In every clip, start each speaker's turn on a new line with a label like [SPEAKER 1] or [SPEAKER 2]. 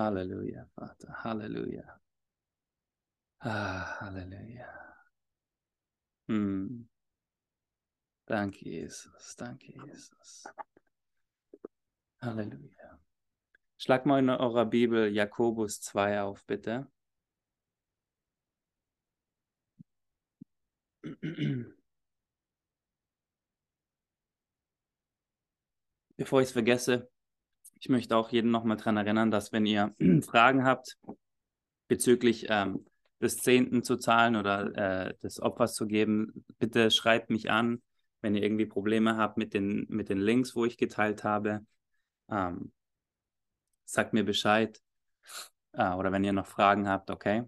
[SPEAKER 1] Halleluja, Vater. Halleluja. Ah, Halleluja. Hm. Danke, Jesus. Danke, Jesus. Halleluja. Schlag mal in eurer Bibel Jakobus 2 auf, bitte. Bevor ich es vergesse, ich möchte auch jeden nochmal daran erinnern, dass wenn ihr Fragen habt bezüglich ähm, des Zehnten zu zahlen oder äh, des Opfers zu geben, bitte schreibt mich an, wenn ihr irgendwie Probleme habt mit den, mit den Links, wo ich geteilt habe. Ähm, sagt mir Bescheid. Ah, oder wenn ihr noch Fragen habt, okay?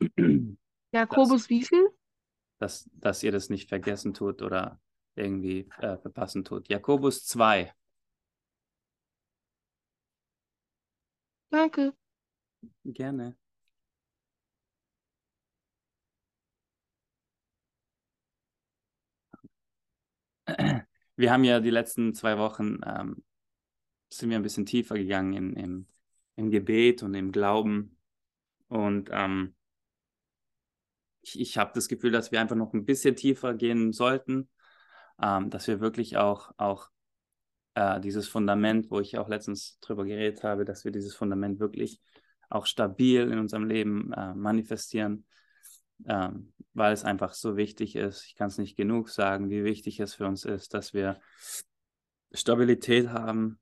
[SPEAKER 2] Jakobus, dass, wie viel?
[SPEAKER 1] Dass, dass ihr das nicht vergessen tut oder irgendwie äh, verpassen tut. Jakobus 2.
[SPEAKER 2] Danke.
[SPEAKER 1] Gerne. Wir haben ja die letzten zwei Wochen ähm, sind wir ein bisschen tiefer gegangen in, im, im Gebet und im Glauben. Und ähm, ich, ich habe das Gefühl, dass wir einfach noch ein bisschen tiefer gehen sollten, ähm, dass wir wirklich auch, auch äh, dieses Fundament, wo ich auch letztens drüber geredet habe, dass wir dieses Fundament wirklich auch stabil in unserem Leben äh, manifestieren, ähm, weil es einfach so wichtig ist. Ich kann es nicht genug sagen, wie wichtig es für uns ist, dass wir Stabilität haben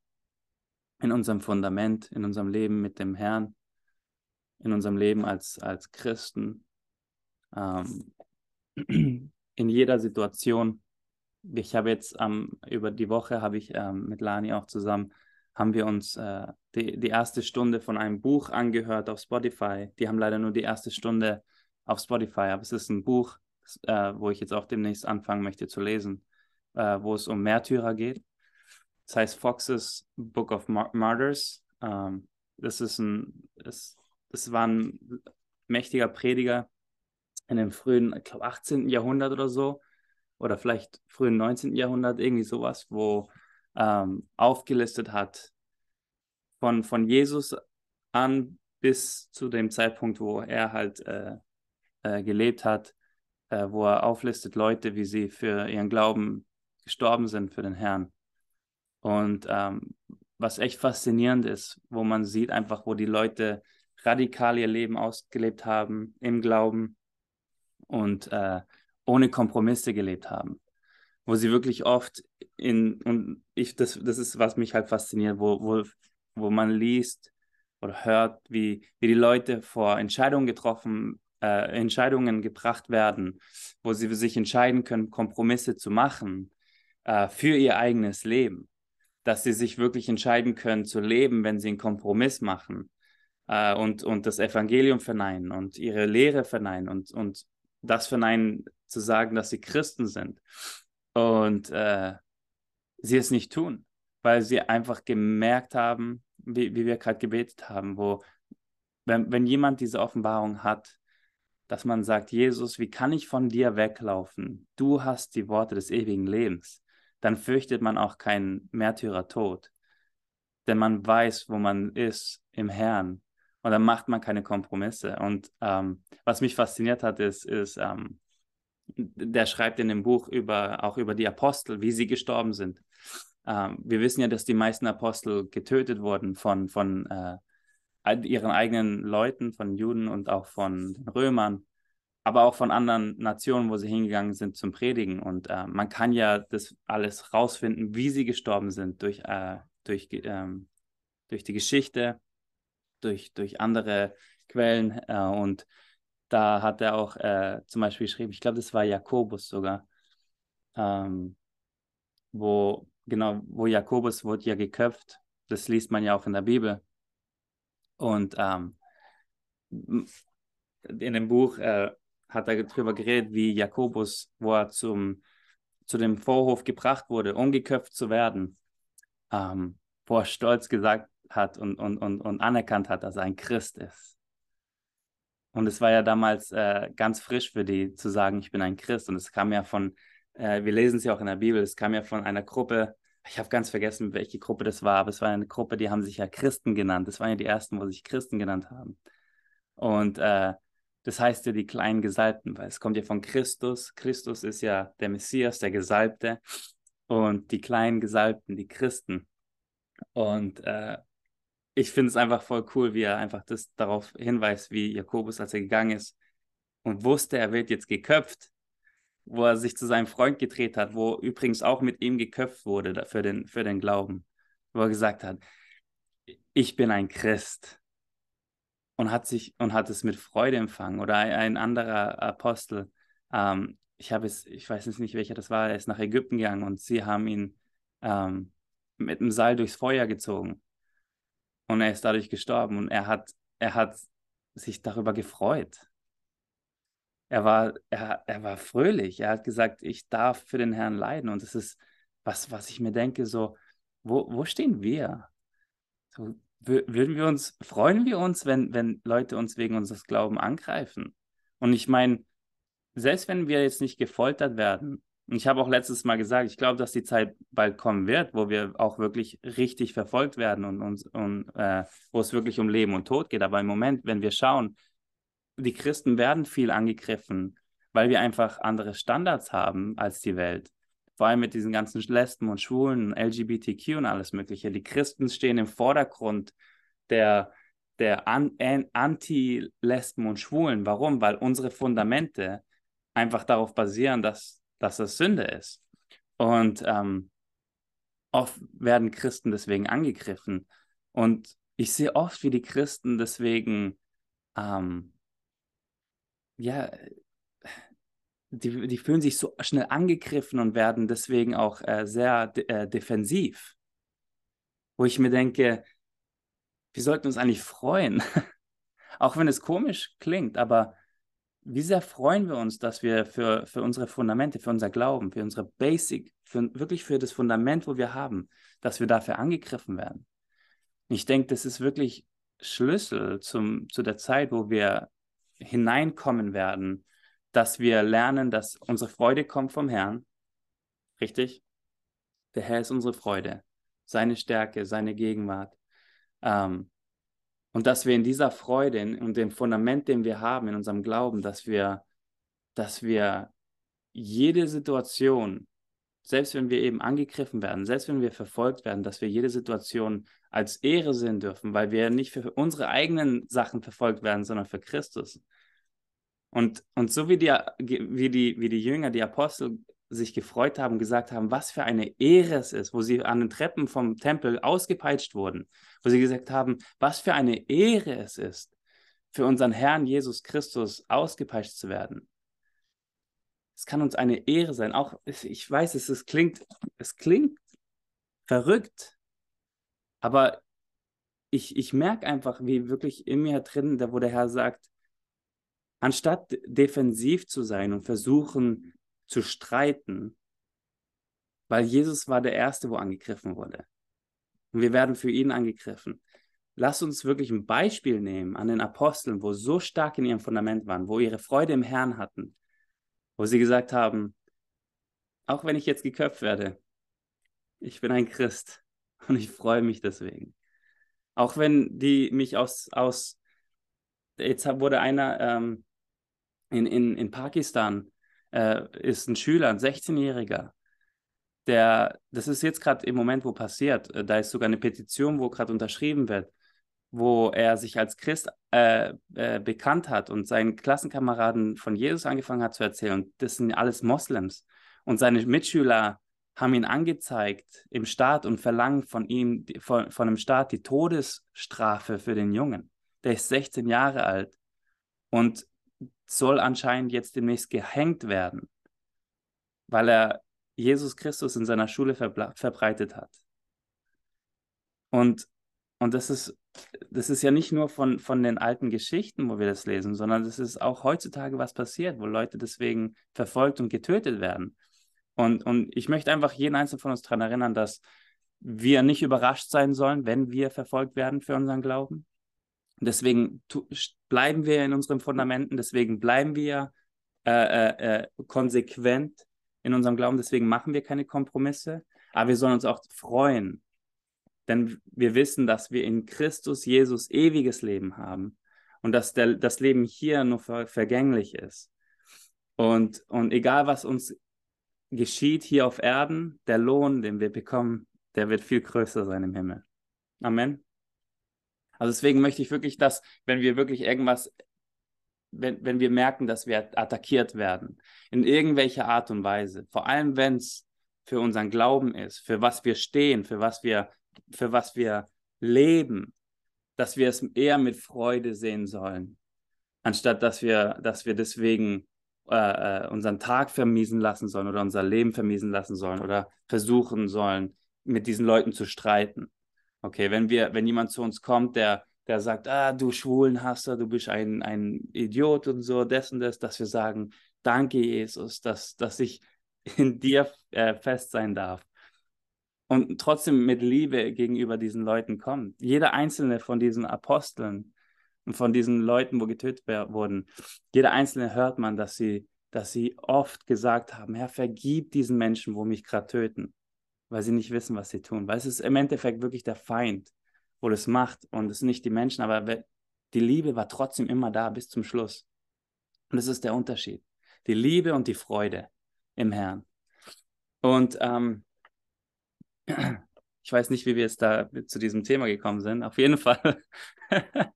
[SPEAKER 1] in unserem Fundament, in unserem Leben mit dem Herrn, in unserem Leben als, als Christen, ähm, in jeder Situation. Ich habe jetzt ähm, über die Woche habe ich ähm, mit Lani auch zusammen haben wir uns äh, die, die erste Stunde von einem Buch angehört auf Spotify. Die haben leider nur die erste Stunde auf Spotify, aber es ist ein Buch, äh, wo ich jetzt auch demnächst anfangen möchte zu lesen, äh, wo es um Märtyrer geht. Das heißt Fox's Book of Mar Martyrs. Ähm, das ist ein, das, das war ein mächtiger Prediger in dem frühen, ich glaube 18. Jahrhundert oder so, oder vielleicht frühen 19. Jahrhundert, irgendwie sowas, wo ähm, aufgelistet hat von, von Jesus an bis zu dem Zeitpunkt, wo er halt äh, äh, gelebt hat, äh, wo er auflistet Leute, wie sie für ihren Glauben gestorben sind für den Herrn. Und ähm, was echt faszinierend ist, wo man sieht einfach, wo die Leute radikal ihr Leben ausgelebt haben im Glauben und äh, ohne Kompromisse gelebt haben. Wo sie wirklich oft in, und ich, das, das ist, was mich halt fasziniert, wo, wo, wo man liest oder hört, wie, wie die Leute vor Entscheidungen getroffen äh, Entscheidungen gebracht werden, wo sie sich entscheiden können, Kompromisse zu machen äh, für ihr eigenes Leben. Dass sie sich wirklich entscheiden können zu leben, wenn sie einen Kompromiss machen äh, und, und das Evangelium verneinen und ihre Lehre verneinen und, und das verneinen zu sagen, dass sie Christen sind. Und äh, sie es nicht tun, weil sie einfach gemerkt haben, wie, wie wir gerade gebetet haben, wo, wenn, wenn jemand diese Offenbarung hat, dass man sagt, Jesus, wie kann ich von dir weglaufen? Du hast die Worte des ewigen Lebens. Dann fürchtet man auch keinen Märtyrertod. Denn man weiß, wo man ist im Herrn. Und dann macht man keine Kompromisse. Und ähm, was mich fasziniert hat, ist, ist ähm, der schreibt in dem Buch über, auch über die Apostel, wie sie gestorben sind. Ähm, wir wissen ja, dass die meisten Apostel getötet wurden von, von äh, ihren eigenen Leuten, von Juden und auch von den Römern, aber auch von anderen Nationen, wo sie hingegangen sind zum Predigen. Und äh, man kann ja das alles rausfinden, wie sie gestorben sind, durch, äh, durch, ähm, durch die Geschichte, durch, durch andere Quellen. Äh, und da hat er auch äh, zum Beispiel geschrieben, ich glaube, das war Jakobus sogar, ähm, wo, genau, wo Jakobus wurde ja geköpft. Das liest man ja auch in der Bibel. Und ähm, in dem Buch äh, hat er darüber geredet, wie Jakobus, wo er zum, zu dem Vorhof gebracht wurde, um geköpft zu werden, ähm, wo er stolz gesagt hat und, und, und, und anerkannt hat, dass er ein Christ ist. Und es war ja damals äh, ganz frisch für die zu sagen, ich bin ein Christ. Und es kam ja von, äh, wir lesen es ja auch in der Bibel, es kam ja von einer Gruppe ich habe ganz vergessen, welche Gruppe das war, aber es war eine Gruppe, die haben sich ja Christen genannt. Das waren ja die ersten, wo sich Christen genannt haben. Und äh, das heißt ja die kleinen Gesalbten, weil es kommt ja von Christus. Christus ist ja der Messias, der Gesalbte. Und die kleinen Gesalbten, die Christen. Und äh, ich finde es einfach voll cool, wie er einfach das darauf hinweist, wie Jakobus, als er gegangen ist und wusste, er wird jetzt geköpft, wo er sich zu seinem Freund gedreht hat, wo übrigens auch mit ihm geköpft wurde für den, für den Glauben, wo er gesagt hat, ich bin ein Christ und hat sich und hat es mit Freude empfangen. Oder ein, anderer Apostel, ähm, ich habe es, ich weiß jetzt nicht, welcher das war, er ist nach Ägypten gegangen und sie haben ihn ähm, mit einem Seil durchs Feuer gezogen. Und er ist dadurch gestorben und er hat, er hat sich darüber gefreut. Er war, er, er war fröhlich. Er hat gesagt, ich darf für den Herrn leiden. Und das ist was, was ich mir denke, so, wo, wo stehen wir? So, würden wir uns, freuen wir uns, wenn, wenn Leute uns wegen unseres Glauben angreifen? Und ich meine, selbst wenn wir jetzt nicht gefoltert werden, und ich habe auch letztes Mal gesagt, ich glaube, dass die Zeit bald kommen wird, wo wir auch wirklich richtig verfolgt werden und, und, und äh, wo es wirklich um Leben und Tod geht. Aber im Moment, wenn wir schauen, die Christen werden viel angegriffen, weil wir einfach andere Standards haben als die Welt. Vor allem mit diesen ganzen Lesben und Schwulen, LGBTQ und alles Mögliche. Die Christen stehen im Vordergrund der, der An Anti-Lesben und Schwulen. Warum? Weil unsere Fundamente einfach darauf basieren, dass dass das Sünde ist. Und ähm, oft werden Christen deswegen angegriffen. Und ich sehe oft, wie die Christen deswegen, ähm, ja, die, die fühlen sich so schnell angegriffen und werden deswegen auch äh, sehr de äh, defensiv. Wo ich mir denke, wir sollten uns eigentlich freuen. auch wenn es komisch klingt, aber wie sehr freuen wir uns, dass wir für, für unsere Fundamente, für unser Glauben, für unsere Basic, für, wirklich für das Fundament, wo wir haben, dass wir dafür angegriffen werden. Ich denke, das ist wirklich Schlüssel zum, zu der Zeit, wo wir hineinkommen werden, dass wir lernen, dass unsere Freude kommt vom Herrn. Richtig? Der Herr ist unsere Freude, seine Stärke, seine Gegenwart. Ähm, und dass wir in dieser Freude und dem Fundament, den wir haben in unserem Glauben, dass wir, dass wir jede Situation, selbst wenn wir eben angegriffen werden, selbst wenn wir verfolgt werden, dass wir jede Situation als Ehre sehen dürfen, weil wir nicht für unsere eigenen Sachen verfolgt werden, sondern für Christus. Und, und so wie die, wie, die, wie die Jünger, die Apostel sich gefreut haben, gesagt haben, was für eine Ehre es ist, wo sie an den Treppen vom Tempel ausgepeitscht wurden, wo sie gesagt haben, was für eine Ehre es ist, für unseren Herrn Jesus Christus ausgepeitscht zu werden. Es kann uns eine Ehre sein. Auch ich weiß, es, es klingt, es klingt verrückt, aber ich, ich merke einfach, wie wirklich in mir drin, wo der Herr sagt, anstatt defensiv zu sein und versuchen, zu streiten, weil Jesus war der Erste, wo angegriffen wurde. Und wir werden für ihn angegriffen. Lass uns wirklich ein Beispiel nehmen an den Aposteln, wo so stark in ihrem Fundament waren, wo ihre Freude im Herrn hatten, wo sie gesagt haben, auch wenn ich jetzt geköpft werde, ich bin ein Christ und ich freue mich deswegen. Auch wenn die mich aus, aus jetzt wurde einer ähm, in, in, in Pakistan äh, ist ein Schüler, ein 16-Jähriger, der, das ist jetzt gerade im Moment, wo passiert, äh, da ist sogar eine Petition, wo gerade unterschrieben wird, wo er sich als Christ äh, äh, bekannt hat und seinen Klassenkameraden von Jesus angefangen hat zu erzählen. Und das sind alles Moslems. Und seine Mitschüler haben ihn angezeigt im Staat und verlangen von ihm, von, von dem Staat die Todesstrafe für den Jungen. Der ist 16 Jahre alt. Und soll anscheinend jetzt demnächst gehängt werden, weil er Jesus Christus in seiner Schule verbreitet hat. Und, und das, ist, das ist ja nicht nur von, von den alten Geschichten, wo wir das lesen, sondern das ist auch heutzutage was passiert, wo Leute deswegen verfolgt und getötet werden. Und, und ich möchte einfach jeden Einzelnen von uns daran erinnern, dass wir nicht überrascht sein sollen, wenn wir verfolgt werden für unseren Glauben, deswegen bleiben wir in unseren Fundamenten, deswegen bleiben wir äh, äh, äh, konsequent in unserem Glauben, deswegen machen wir keine Kompromisse. Aber wir sollen uns auch freuen, denn wir wissen, dass wir in Christus Jesus ewiges Leben haben und dass der, das Leben hier nur ver vergänglich ist. Und, und egal, was uns geschieht hier auf Erden, der Lohn, den wir bekommen, der wird viel größer sein im Himmel. Amen. Also deswegen möchte ich wirklich, dass, wenn wir wirklich irgendwas, wenn, wenn wir merken, dass wir attackiert werden, in irgendwelcher Art und Weise, vor allem wenn es für unseren Glauben ist, für was wir stehen, für was wir, für was wir leben, dass wir es eher mit Freude sehen sollen, anstatt dass wir, dass wir deswegen äh, äh, unseren Tag vermiesen lassen sollen oder unser Leben vermiesen lassen sollen oder versuchen sollen, mit diesen Leuten zu streiten. Okay, wenn wir, wenn jemand zu uns kommt, der, der sagt, ah, du Schwulenhasser, du bist ein, ein Idiot und so, das und das, dass wir sagen, danke Jesus, dass, dass ich in dir äh, fest sein darf. Und trotzdem mit Liebe gegenüber diesen Leuten kommt. Jeder einzelne von diesen Aposteln und von diesen Leuten, wo getötet wurden, jeder einzelne hört man, dass sie, dass sie oft gesagt haben, Herr, vergib diesen Menschen, wo mich gerade töten, weil sie nicht wissen, was sie tun. Weil es ist im Endeffekt wirklich der Feind, wo das macht und es sind nicht die Menschen, aber die Liebe war trotzdem immer da bis zum Schluss. Und das ist der Unterschied. Die Liebe und die Freude im Herrn. Und ähm, ich weiß nicht, wie wir jetzt da zu diesem Thema gekommen sind. Auf jeden Fall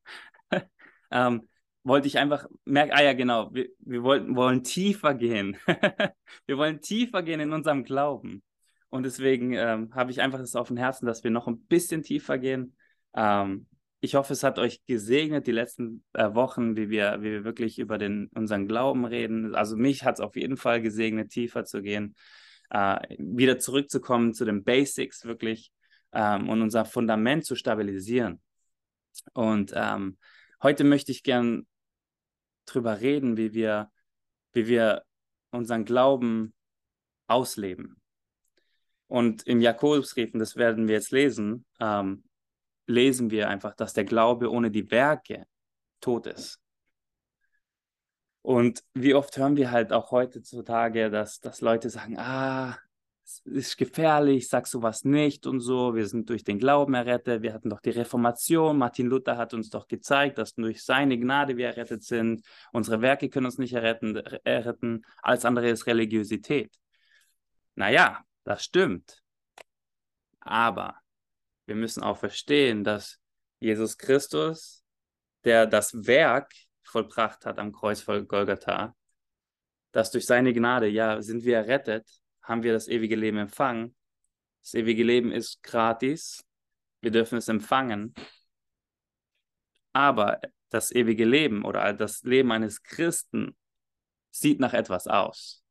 [SPEAKER 1] ähm, wollte ich einfach merken, ah ja, genau, wir, wir wollten, wollen tiefer gehen. wir wollen tiefer gehen in unserem Glauben. Und deswegen ähm, habe ich einfach das auf dem Herzen, dass wir noch ein bisschen tiefer gehen. Ähm, ich hoffe, es hat euch gesegnet, die letzten äh, Wochen, wie wir, wie wir wirklich über den, unseren Glauben reden. Also mich hat es auf jeden Fall gesegnet, tiefer zu gehen, äh, wieder zurückzukommen zu den Basics wirklich ähm, und unser Fundament zu stabilisieren. Und ähm, heute möchte ich gern drüber reden, wie wir, wie wir unseren Glauben ausleben. Und im Jakobusbrief, und das werden wir jetzt lesen, ähm, lesen wir einfach, dass der Glaube ohne die Werke tot ist. Und wie oft hören wir halt auch heutzutage, dass, dass Leute sagen, ah, es ist gefährlich, sag sowas nicht und so, wir sind durch den Glauben errettet, wir hatten doch die Reformation, Martin Luther hat uns doch gezeigt, dass durch seine Gnade wir errettet sind, unsere Werke können uns nicht erretten, erretten. Alles andere ist Religiosität. Naja, das stimmt. Aber wir müssen auch verstehen, dass Jesus Christus, der das Werk vollbracht hat am Kreuz von Golgatha, dass durch seine Gnade, ja, sind wir errettet, haben wir das ewige Leben empfangen. Das ewige Leben ist gratis. Wir dürfen es empfangen. Aber das ewige Leben oder das Leben eines Christen sieht nach etwas aus.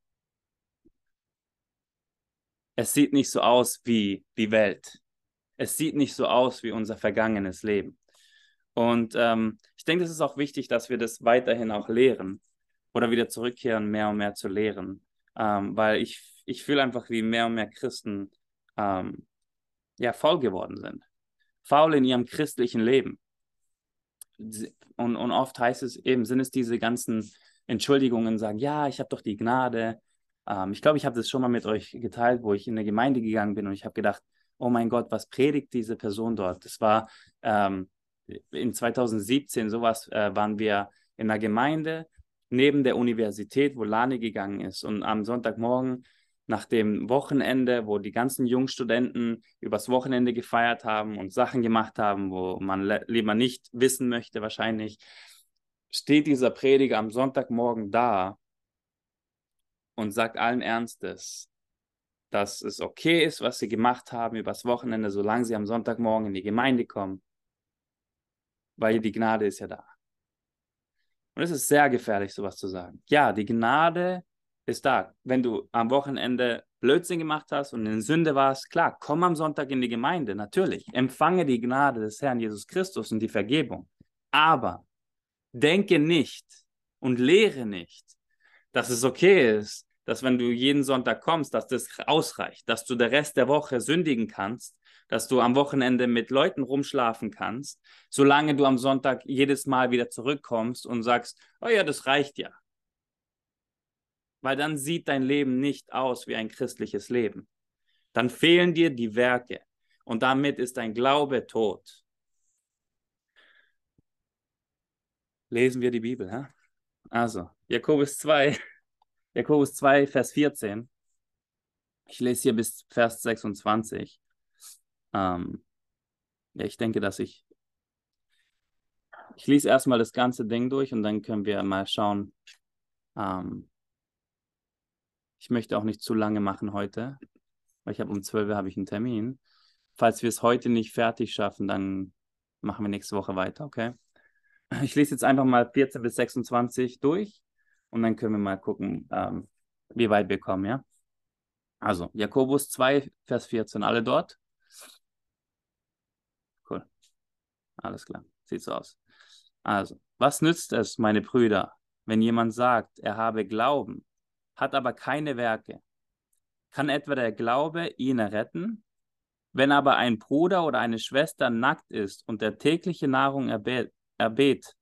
[SPEAKER 1] Es sieht nicht so aus wie die Welt es sieht nicht so aus wie unser vergangenes Leben. Und ähm, ich denke, es ist auch wichtig, dass wir das weiterhin auch lehren oder wieder zurückkehren, mehr und mehr zu lehren. Ähm, weil ich, ich fühle einfach, wie mehr und mehr Christen ähm, ja, faul geworden sind. Faul in ihrem christlichen Leben. Und, und oft heißt es eben, sind es diese ganzen Entschuldigungen, sagen, ja, ich habe doch die Gnade. Ähm, ich glaube, ich habe das schon mal mit euch geteilt, wo ich in eine Gemeinde gegangen bin und ich habe gedacht, oh mein Gott, was predigt diese Person dort? Das war ähm, in 2017, sowas äh, waren wir in einer Gemeinde neben der Universität, wo Lani gegangen ist. Und am Sonntagmorgen nach dem Wochenende, wo die ganzen Jungstudenten übers Wochenende gefeiert haben und Sachen gemacht haben, wo man lieber nicht wissen möchte wahrscheinlich, steht dieser Prediger am Sonntagmorgen da und sagt allen Ernstes, dass es okay ist, was sie gemacht haben übers Wochenende, solange sie am Sonntagmorgen in die Gemeinde kommen, weil die Gnade ist ja da. Und es ist sehr gefährlich, sowas zu sagen. Ja, die Gnade ist da. Wenn du am Wochenende Blödsinn gemacht hast und in Sünde warst, klar, komm am Sonntag in die Gemeinde, natürlich. Empfange die Gnade des Herrn Jesus Christus und die Vergebung. Aber denke nicht und lehre nicht, dass es okay ist, dass wenn du jeden Sonntag kommst, dass das ausreicht, dass du der Rest der Woche sündigen kannst, dass du am Wochenende mit Leuten rumschlafen kannst, solange du am Sonntag jedes Mal wieder zurückkommst und sagst, oh ja, das reicht ja. Weil dann sieht dein Leben nicht aus wie ein christliches Leben. dann fehlen dir die Werke und damit ist dein Glaube tot. Lesen wir die Bibel. Ja? Also, Jakobus 2, Jakobus 2, Vers 14. Ich lese hier bis Vers 26. Ähm, ja, ich denke, dass ich. Ich lese erstmal das ganze Ding durch und dann können wir mal schauen. Ähm, ich möchte auch nicht zu lange machen heute, weil ich habe um 12 Uhr habe ich einen Termin. Falls wir es heute nicht fertig schaffen, dann machen wir nächste Woche weiter, okay? Ich lese jetzt einfach mal 14 bis 26 durch und dann können wir mal gucken, ähm, wie weit wir kommen, ja? Also, Jakobus 2, Vers 14, alle dort? Cool. Alles klar, sieht so aus. Also, was nützt es, meine Brüder, wenn jemand sagt, er habe Glauben, hat aber keine Werke? Kann etwa der Glaube ihn retten? Wenn aber ein Bruder oder eine Schwester nackt ist und der tägliche Nahrung erbet, erbet,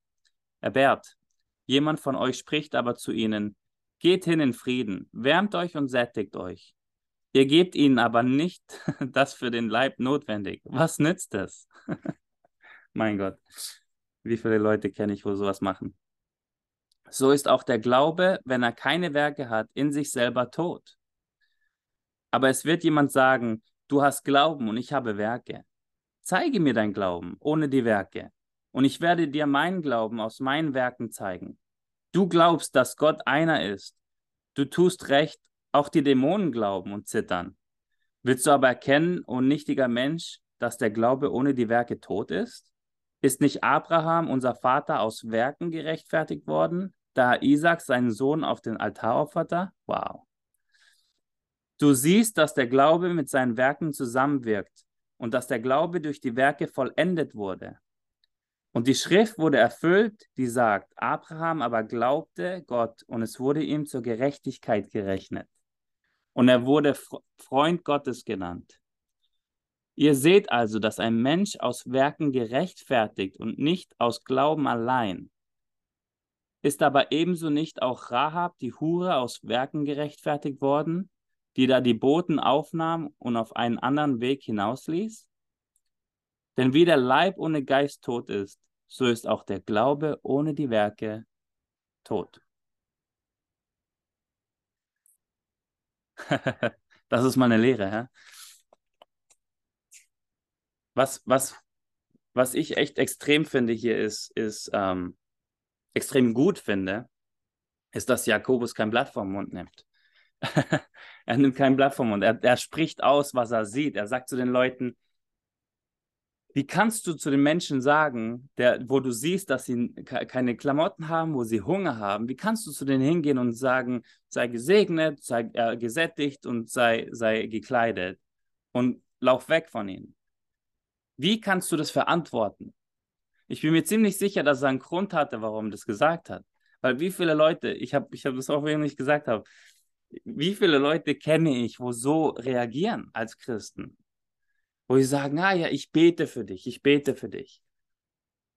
[SPEAKER 1] erbärt, jemand von euch spricht aber zu ihnen, geht hin in Frieden, wärmt euch und sättigt euch. Ihr gebt ihnen aber nicht das für den Leib notwendig. Was nützt es? mein Gott, wie viele Leute kenne ich, wo sowas machen? So ist auch der Glaube, wenn er keine Werke hat, in sich selber tot. Aber es wird jemand sagen, du hast Glauben und ich habe Werke. Zeige mir dein Glauben ohne die Werke, und ich werde dir meinen Glauben aus meinen Werken zeigen. Du glaubst, dass Gott einer ist. Du tust recht, auch die Dämonen glauben und zittern. Willst du aber erkennen, o nichtiger Mensch, dass der Glaube ohne die Werke tot ist? Ist nicht Abraham, unser Vater, aus Werken gerechtfertigt worden, da Isaac seinen Sohn auf den Altar opferte? Wow. Du siehst, dass der Glaube mit seinen Werken zusammenwirkt und dass der Glaube durch die Werke vollendet wurde. Und die Schrift wurde erfüllt, die sagt, Abraham aber glaubte Gott und es wurde ihm zur Gerechtigkeit gerechnet. Und er wurde Freund Gottes genannt. Ihr seht also, dass ein Mensch aus Werken gerechtfertigt und nicht aus Glauben allein. Ist aber ebenso nicht auch Rahab, die Hure, aus Werken gerechtfertigt worden, die da die Boten aufnahm und auf einen anderen Weg hinausließ? Denn wie der Leib ohne Geist tot ist, so ist auch der Glaube ohne die Werke tot. das ist meine Lehre. Hä? Was, was, was ich echt extrem finde hier ist, ist ähm, extrem gut finde, ist, dass Jakobus kein Blatt vom Mund nimmt. er nimmt kein Blatt vom Mund. Er, er spricht aus, was er sieht. Er sagt zu den Leuten, wie kannst du zu den Menschen sagen, der, wo du siehst, dass sie keine Klamotten haben, wo sie Hunger haben, wie kannst du zu denen hingehen und sagen, sei gesegnet, sei äh, gesättigt und sei, sei gekleidet und lauf weg von ihnen? Wie kannst du das verantworten? Ich bin mir ziemlich sicher, dass er einen Grund hatte, warum er das gesagt hat. Weil wie viele Leute, ich habe ich hab das auch, wenn ich gesagt habe, wie viele Leute kenne ich, wo so reagieren als Christen? Wo sie sagen, ah ja, ich bete für dich, ich bete für dich.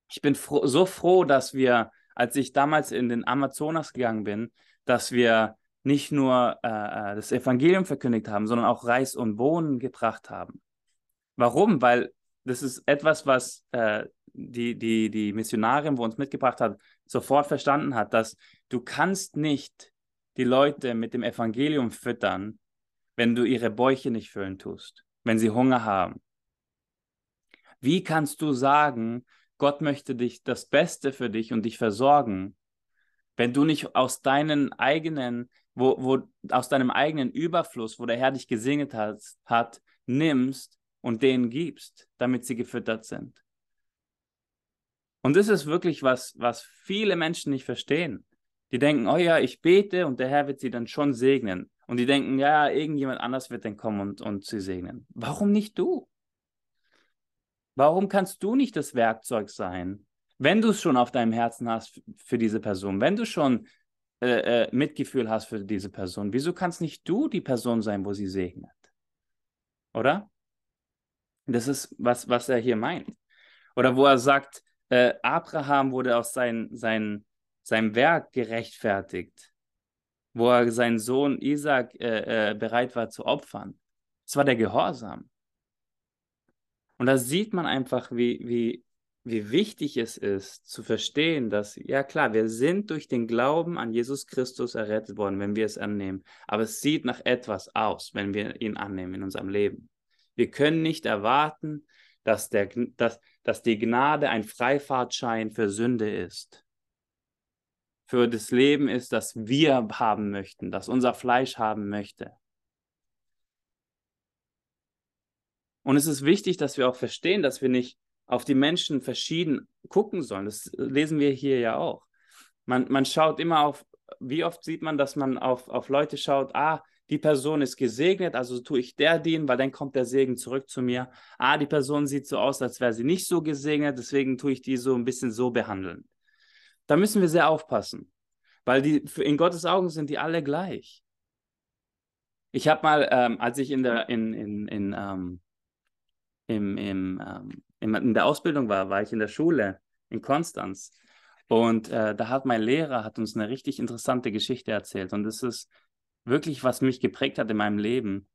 [SPEAKER 1] Ich bin froh, so froh, dass wir, als ich damals in den Amazonas gegangen bin, dass wir nicht nur äh, äh, das Evangelium verkündigt haben, sondern auch Reis und Bohnen gebracht haben. Warum? Weil das ist etwas, was äh, die, die, die Missionarin, wo uns mitgebracht hat, sofort verstanden hat, dass du kannst nicht die Leute mit dem Evangelium füttern, wenn du ihre Bäuche nicht füllen tust wenn sie Hunger haben? Wie kannst du sagen, Gott möchte dich das Beste für dich und dich versorgen, wenn du nicht aus deinen eigenen, wo, wo, aus deinem eigenen Überfluss, wo der Herr dich gesegnet hat, hat, nimmst und denen gibst, damit sie gefüttert sind? Und das ist wirklich was, was viele Menschen nicht verstehen. Die denken, oh ja, ich bete und der Herr wird sie dann schon segnen. Und die denken, ja, irgendjemand anders wird dann kommen und, und sie segnen. Warum nicht du? Warum kannst du nicht das Werkzeug sein, wenn du es schon auf deinem Herzen hast für diese Person, wenn du schon äh, äh, Mitgefühl hast für diese Person, wieso kannst nicht du die Person sein, wo sie segnet? Oder? Das ist, was, was er hier meint. Oder wo er sagt, äh, Abraham wurde aus sein, sein, seinem Werk gerechtfertigt wo er seinen Sohn Isaac äh, äh, bereit war zu opfern. Es war der Gehorsam. Und da sieht man einfach, wie, wie, wie wichtig es ist, zu verstehen, dass, ja klar, wir sind durch den Glauben an Jesus Christus errettet worden, wenn wir es annehmen. Aber es sieht nach etwas aus, wenn wir ihn annehmen in unserem Leben. Wir können nicht erwarten, dass, der, dass, dass die Gnade ein Freifahrtschein für Sünde ist. Für das Leben ist, das wir haben möchten, das unser Fleisch haben möchte. Und es ist wichtig, dass wir auch verstehen, dass wir nicht auf die Menschen verschieden gucken sollen. Das lesen wir hier ja auch. Man, man schaut immer auf, wie oft sieht man, dass man auf, auf Leute schaut, ah, die Person ist gesegnet, also tue ich der dienen, weil dann kommt der Segen zurück zu mir. Ah, die Person sieht so aus, als wäre sie nicht so gesegnet, deswegen tue ich die so ein bisschen so behandeln. Da müssen wir sehr aufpassen, weil die, in Gottes Augen sind die alle gleich. Ich habe mal, ähm, als ich in der, in, in, in, ähm, im, im, ähm, in der Ausbildung war, war ich in der Schule in Konstanz. Und äh, da hat mein Lehrer hat uns eine richtig interessante Geschichte erzählt. Und das ist wirklich, was mich geprägt hat in meinem Leben,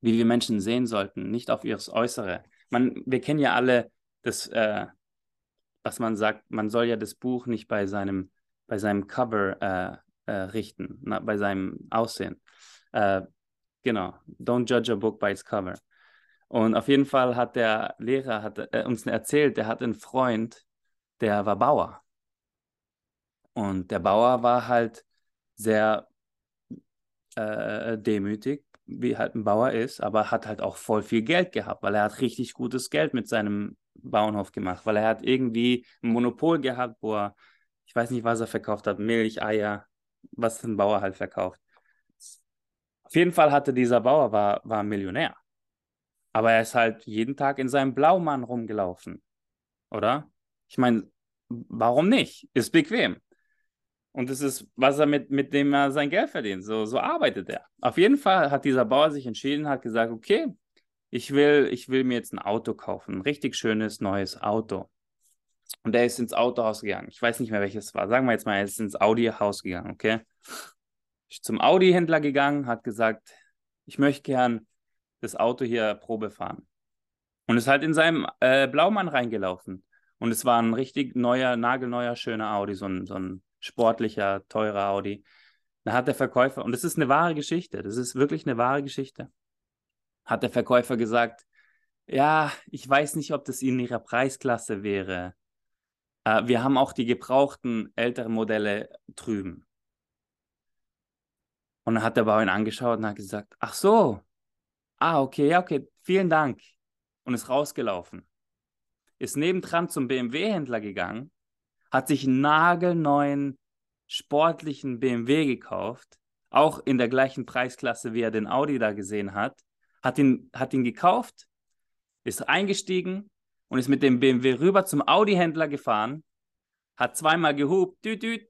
[SPEAKER 1] wie wir Menschen sehen sollten, nicht auf ihres Äußere. Man, wir kennen ja alle das, äh, was man sagt, man soll ja das Buch nicht bei seinem, bei seinem Cover äh, äh, richten, na, bei seinem Aussehen. Äh, genau, don't judge a book by its cover. Und auf jeden Fall hat der Lehrer hat, äh, uns erzählt, der hat einen Freund, der war Bauer. Und der Bauer war halt sehr äh, demütig, wie halt ein Bauer ist, aber hat halt auch voll viel Geld gehabt, weil er hat richtig gutes Geld mit seinem Bauernhof gemacht, weil er hat irgendwie ein Monopol gehabt, wo er, ich weiß nicht, was er verkauft hat, Milch, Eier, was ein Bauer halt verkauft. Auf jeden Fall hatte dieser Bauer, war, war Millionär. Aber er ist halt jeden Tag in seinem Blaumann rumgelaufen. Oder? Ich meine, warum nicht? Ist bequem. Und das ist, was er mit, mit dem er sein Geld verdient. So, so arbeitet er. Auf jeden Fall hat dieser Bauer sich entschieden, hat gesagt, okay, ich will, ich will mir jetzt ein Auto kaufen. Ein richtig schönes neues Auto. Und er ist ins Autohaus gegangen. Ich weiß nicht mehr, welches es war. Sagen wir jetzt mal, er ist ins Audi-Haus gegangen, okay? Ist zum Audi-Händler gegangen, hat gesagt, ich möchte gern das Auto hier Probe fahren. Und ist halt in seinem äh, Blaumann reingelaufen. Und es war ein richtig neuer, nagelneuer, schöner Audi, so ein, so ein sportlicher, teurer Audi. Da hat der Verkäufer, und das ist eine wahre Geschichte, das ist wirklich eine wahre Geschichte, hat der Verkäufer gesagt, ja, ich weiß nicht, ob das in Ihrer Preisklasse wäre. Äh, wir haben auch die gebrauchten älteren Modelle drüben. Und dann hat der Bauer ihn angeschaut und hat gesagt, ach so, Ah, okay, ja, okay, vielen Dank. Und ist rausgelaufen. Ist nebendran zum BMW-Händler gegangen, hat sich einen nagelneuen sportlichen BMW gekauft, auch in der gleichen Preisklasse, wie er den Audi da gesehen hat, hat ihn, hat ihn gekauft, ist eingestiegen und ist mit dem BMW rüber zum Audi-Händler gefahren, hat zweimal gehupt, düt.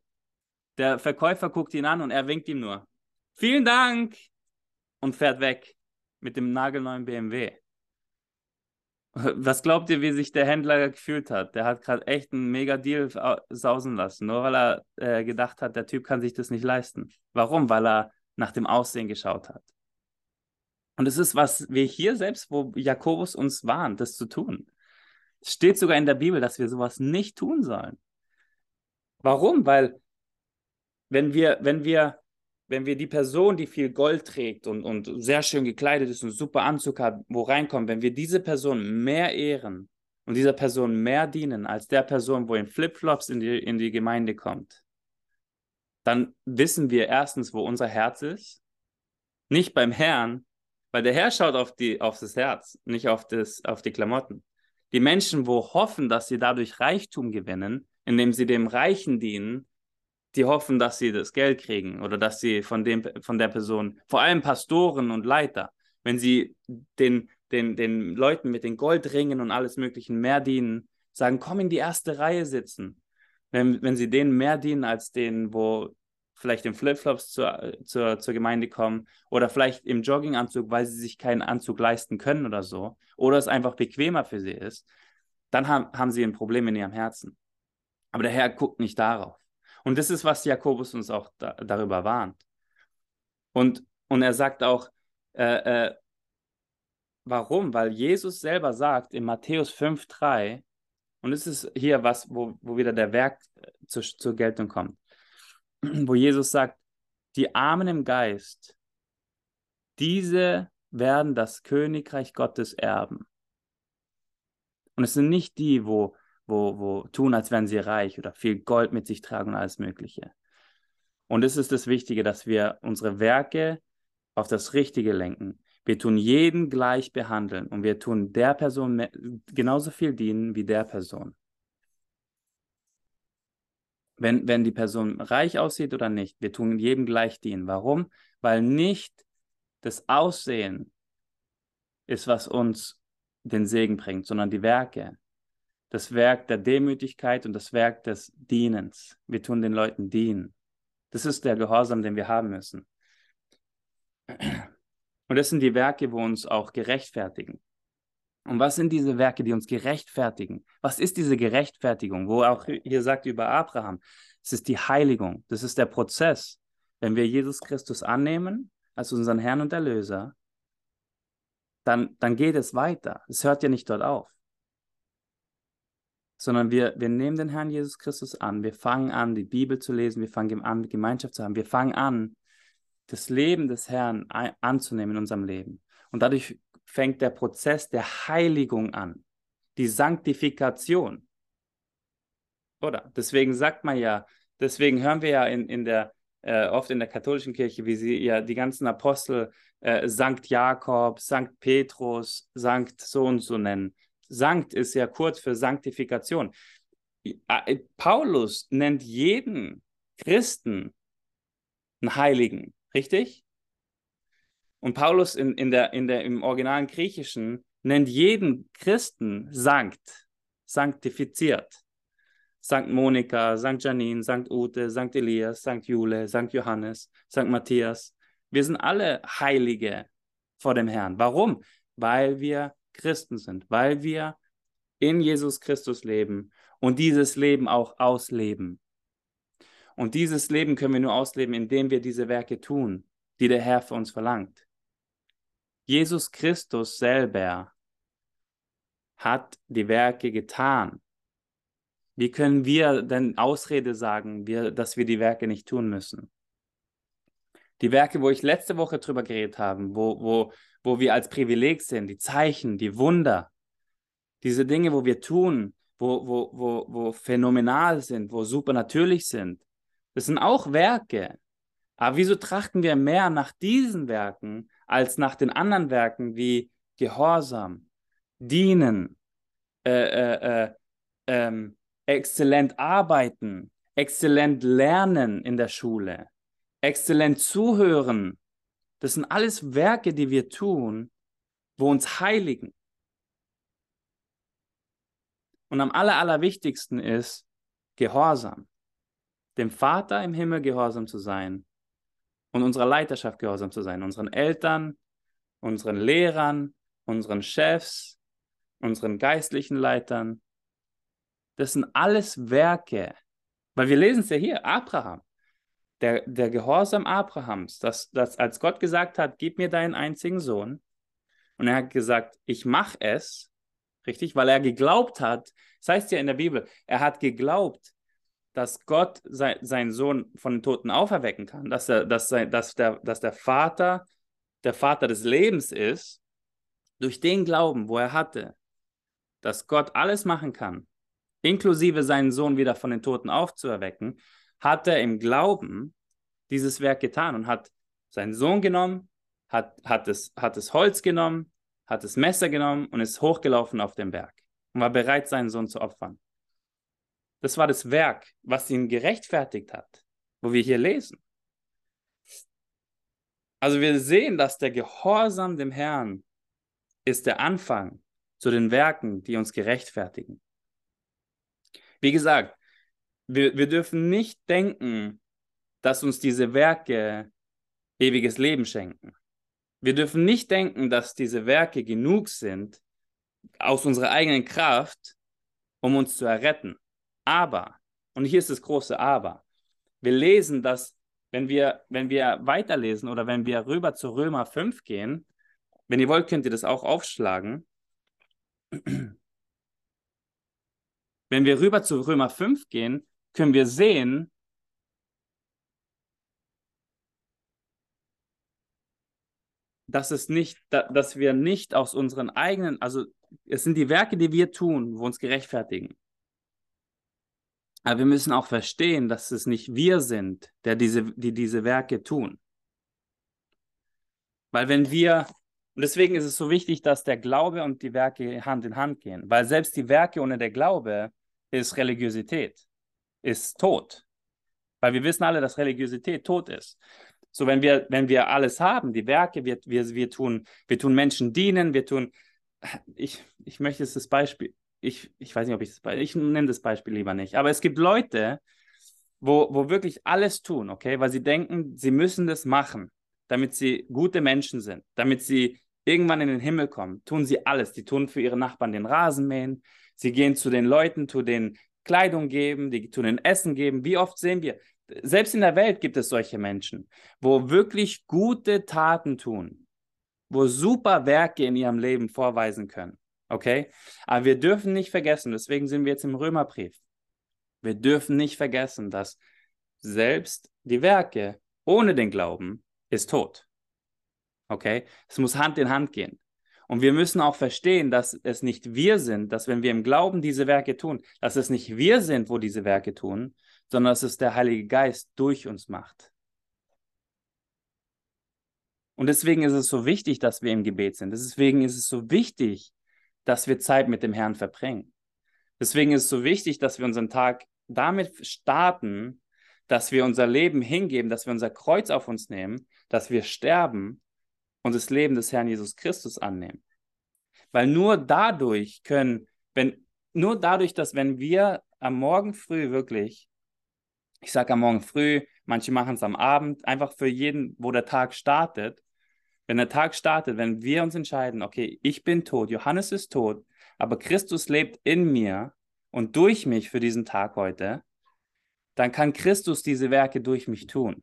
[SPEAKER 1] Der Verkäufer guckt ihn an und er winkt ihm nur. Vielen Dank! Und fährt weg mit dem nagelneuen BMW. Was glaubt ihr, wie sich der Händler gefühlt hat? Der hat gerade echt einen mega Deal sausen lassen, nur weil er äh, gedacht hat, der Typ kann sich das nicht leisten. Warum? Weil er nach dem Aussehen geschaut hat. Und es ist, was wir hier selbst, wo Jakobus uns warnt, das zu tun. Es steht sogar in der Bibel, dass wir sowas nicht tun sollen. Warum? Weil wenn wir, wenn wir wenn wir die Person, die viel Gold trägt und, und sehr schön gekleidet ist und super Anzug hat, wo reinkommt, wenn wir diese Person mehr ehren und dieser Person mehr dienen als der Person, wo in Flipflops in die, in die Gemeinde kommt, dann wissen wir erstens, wo unser Herz ist. Nicht beim Herrn, weil der Herr schaut auf, die, auf das Herz, nicht auf, das, auf die Klamotten. Die Menschen, wo hoffen, dass sie dadurch Reichtum gewinnen, indem sie dem Reichen dienen, die hoffen, dass sie das Geld kriegen oder dass sie von, dem, von der Person, vor allem Pastoren und Leiter, wenn sie den, den, den Leuten mit den Goldringen und alles Möglichen mehr dienen, sagen, komm in die erste Reihe sitzen. Wenn, wenn sie denen mehr dienen als denen, wo vielleicht im Flipflops zur, zur, zur Gemeinde kommen oder vielleicht im Jogginganzug, weil sie sich keinen Anzug leisten können oder so, oder es einfach bequemer für sie ist, dann haben, haben sie ein Problem in ihrem Herzen. Aber der Herr guckt nicht darauf. Und das ist, was Jakobus uns auch da, darüber warnt. Und, und er sagt auch, äh, äh, warum? Weil Jesus selber sagt in Matthäus 5,3, und es ist hier was, wo, wo wieder der Werk äh, zu, zur Geltung kommt, wo Jesus sagt, die Armen im Geist, diese werden das Königreich Gottes erben. Und es sind nicht die, wo, wo, wo tun, als wären sie reich oder viel Gold mit sich tragen und alles Mögliche. Und es ist das Wichtige, dass wir unsere Werke auf das Richtige lenken. Wir tun jeden gleich behandeln und wir tun der Person genauso viel dienen wie der Person. Wenn, wenn die Person reich aussieht oder nicht, wir tun jedem gleich dienen. Warum? Weil nicht das Aussehen ist, was uns den Segen bringt, sondern die Werke. Das Werk der Demütigkeit und das Werk des Dienens. Wir tun den Leuten dienen. Das ist der Gehorsam, den wir haben müssen. Und das sind die Werke, wo uns auch gerechtfertigen. Und was sind diese Werke, die uns gerechtfertigen? Was ist diese Gerechtfertigung? Wo auch hier sagt über Abraham, es ist die Heiligung. Das ist der Prozess. Wenn wir Jesus Christus annehmen als unseren Herrn und Erlöser, dann, dann geht es weiter. Es hört ja nicht dort auf. Sondern wir, wir nehmen den Herrn Jesus Christus an. Wir fangen an, die Bibel zu lesen. Wir fangen an, Gemeinschaft zu haben. Wir fangen an, das Leben des Herrn anzunehmen in unserem Leben. Und dadurch fängt der Prozess der Heiligung an, die Sanktifikation. Oder? Deswegen sagt man ja, deswegen hören wir ja in, in der, äh, oft in der katholischen Kirche, wie sie ja die ganzen Apostel äh, Sankt Jakob, Sankt Petrus, Sankt so und so nennen. Sankt ist ja kurz für Sanktifikation. Paulus nennt jeden Christen einen Heiligen. Richtig? Und Paulus in, in der, in der, im originalen Griechischen nennt jeden Christen Sankt, sanktifiziert. Sankt Monika, Sankt Janine, Sankt Ute, Sankt Elias, Sankt Jule, Sankt Johannes, Sankt Matthias. Wir sind alle Heilige vor dem Herrn. Warum? Weil wir Christen sind, weil wir in Jesus Christus leben und dieses Leben auch ausleben. Und dieses Leben können wir nur ausleben, indem wir diese Werke tun, die der Herr für uns verlangt. Jesus Christus selber hat die Werke getan. Wie können wir denn Ausrede sagen, wir, dass wir die Werke nicht tun müssen? Die Werke, wo ich letzte Woche drüber geredet habe, wo, wo, wo wir als Privileg sind, die Zeichen, die Wunder, diese Dinge, wo wir tun, wo, wo, wo, wo phänomenal sind, wo supernatürlich sind, das sind auch Werke. Aber wieso trachten wir mehr nach diesen Werken als nach den anderen Werken wie Gehorsam, Dienen, äh, äh, äh, ähm, exzellent arbeiten, exzellent lernen in der Schule, exzellent zuhören? Das sind alles Werke, die wir tun, wo uns heiligen. Und am aller, allerwichtigsten ist Gehorsam dem Vater im Himmel gehorsam zu sein und unserer Leiterschaft gehorsam zu sein, unseren Eltern, unseren Lehrern, unseren Chefs, unseren geistlichen Leitern. Das sind alles Werke, weil wir lesen es ja hier, Abraham, der, der Gehorsam Abrahams, dass, dass als Gott gesagt hat, gib mir deinen einzigen Sohn, und er hat gesagt, ich mache es, richtig, weil er geglaubt hat, das heißt ja in der Bibel, er hat geglaubt, dass Gott sein, seinen Sohn von den Toten auferwecken kann, dass, er, dass, sein, dass, der, dass der Vater der Vater des Lebens ist, durch den Glauben, wo er hatte, dass Gott alles machen kann, inklusive seinen Sohn wieder von den Toten aufzuerwecken, hat er im Glauben dieses Werk getan und hat seinen Sohn genommen, hat, hat, es, hat das Holz genommen, hat das Messer genommen und ist hochgelaufen auf den Berg und war bereit, seinen Sohn zu opfern. Das war das Werk, was ihn gerechtfertigt hat, wo wir hier lesen. Also wir sehen, dass der Gehorsam dem Herrn ist der Anfang zu den Werken, die uns gerechtfertigen. Wie gesagt, wir, wir dürfen nicht denken, dass uns diese Werke ewiges Leben schenken. Wir dürfen nicht denken, dass diese Werke genug sind aus unserer eigenen Kraft, um uns zu erretten. Aber, und hier ist das große Aber, wir lesen, dass wenn wir, wenn wir weiterlesen oder wenn wir rüber zu Römer 5 gehen, Wenn ihr wollt, könnt ihr das auch aufschlagen. Wenn wir rüber zu Römer 5 gehen, können wir sehen, dass es nicht, dass wir nicht aus unseren eigenen, also es sind die Werke, die wir tun, wo uns gerechtfertigen. Aber wir müssen auch verstehen, dass es nicht wir sind, der diese, die diese Werke tun. Weil wenn wir, und deswegen ist es so wichtig, dass der Glaube und die Werke Hand in Hand gehen, weil selbst die Werke ohne der Glaube ist Religiosität, ist tot. Weil wir wissen alle, dass Religiosität tot ist. So, wenn wir, wenn wir alles haben, die Werke, wir, wir, wir, tun, wir tun Menschen dienen, wir tun, ich, ich möchte es das Beispiel, ich, ich weiß nicht, ob ich das Beispiel, ich nenne das Beispiel lieber nicht, aber es gibt Leute, wo, wo wirklich alles tun, okay, weil sie denken, sie müssen das machen, damit sie gute Menschen sind, damit sie irgendwann in den Himmel kommen, tun sie alles. Die tun für ihre Nachbarn den Rasen mähen, sie gehen zu den Leuten, zu denen Kleidung geben, die tun den Essen geben. Wie oft sehen wir, selbst in der Welt gibt es solche Menschen, wo wirklich gute Taten tun, wo super Werke in ihrem Leben vorweisen können. Okay? Aber wir dürfen nicht vergessen, deswegen sind wir jetzt im Römerbrief. Wir dürfen nicht vergessen, dass selbst die Werke ohne den Glauben ist tot. Okay? Es muss Hand in Hand gehen. Und wir müssen auch verstehen, dass es nicht wir sind, dass wenn wir im Glauben diese Werke tun, dass es nicht wir sind, wo diese Werke tun, sondern dass es der Heilige Geist durch uns macht. Und deswegen ist es so wichtig, dass wir im Gebet sind. Deswegen ist es so wichtig, dass wir Zeit mit dem Herrn verbringen. Deswegen ist es so wichtig, dass wir unseren Tag damit starten, dass wir unser Leben hingeben, dass wir unser Kreuz auf uns nehmen, dass wir sterben und das Leben des Herrn Jesus Christus annehmen. Weil nur dadurch können, wenn, nur dadurch, dass wenn wir am Morgen früh wirklich ich sage am Morgen früh, manche machen es am Abend, einfach für jeden, wo der Tag startet. Wenn der Tag startet, wenn wir uns entscheiden, okay, ich bin tot, Johannes ist tot, aber Christus lebt in mir und durch mich für diesen Tag heute, dann kann Christus diese Werke durch mich tun.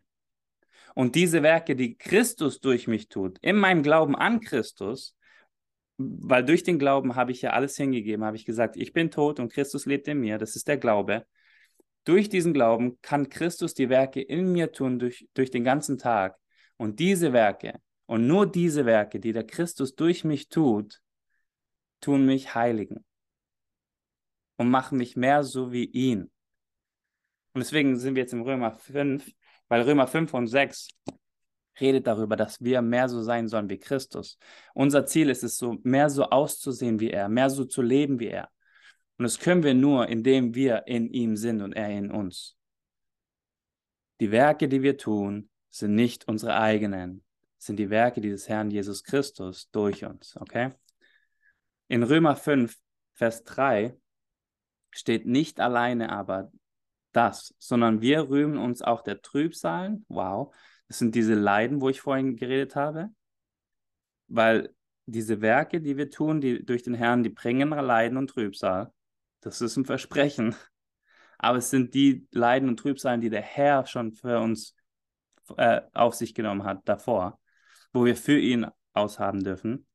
[SPEAKER 1] Und diese Werke, die Christus durch mich tut, in meinem Glauben an Christus, weil durch den Glauben habe ich ja alles hingegeben, habe ich gesagt, ich bin tot und Christus lebt in mir, das ist der Glaube. Durch diesen Glauben kann Christus die Werke in mir tun durch, durch den ganzen Tag. Und diese Werke und nur diese Werke, die der Christus durch mich tut, tun mich heiligen und machen mich mehr so wie ihn. Und deswegen sind wir jetzt im Römer 5, weil Römer 5 und 6 redet darüber, dass wir mehr so sein sollen wie Christus. Unser Ziel ist es so, mehr so auszusehen wie er, mehr so zu leben wie er. Und das können wir nur, indem wir in ihm sind und er in uns. Die Werke, die wir tun, sind nicht unsere eigenen, sind die Werke dieses Herrn Jesus Christus durch uns, okay? In Römer 5, Vers 3 steht nicht alleine aber das, sondern wir rühmen uns auch der Trübsalen. Wow, das sind diese Leiden, wo ich vorhin geredet habe. Weil diese Werke, die wir tun, die durch den Herrn, die bringen Leiden und Trübsal. Das ist ein Versprechen. Aber es sind die Leiden und Trübsalen, die der Herr schon für uns äh, auf sich genommen hat davor, wo wir für ihn aushaben dürfen.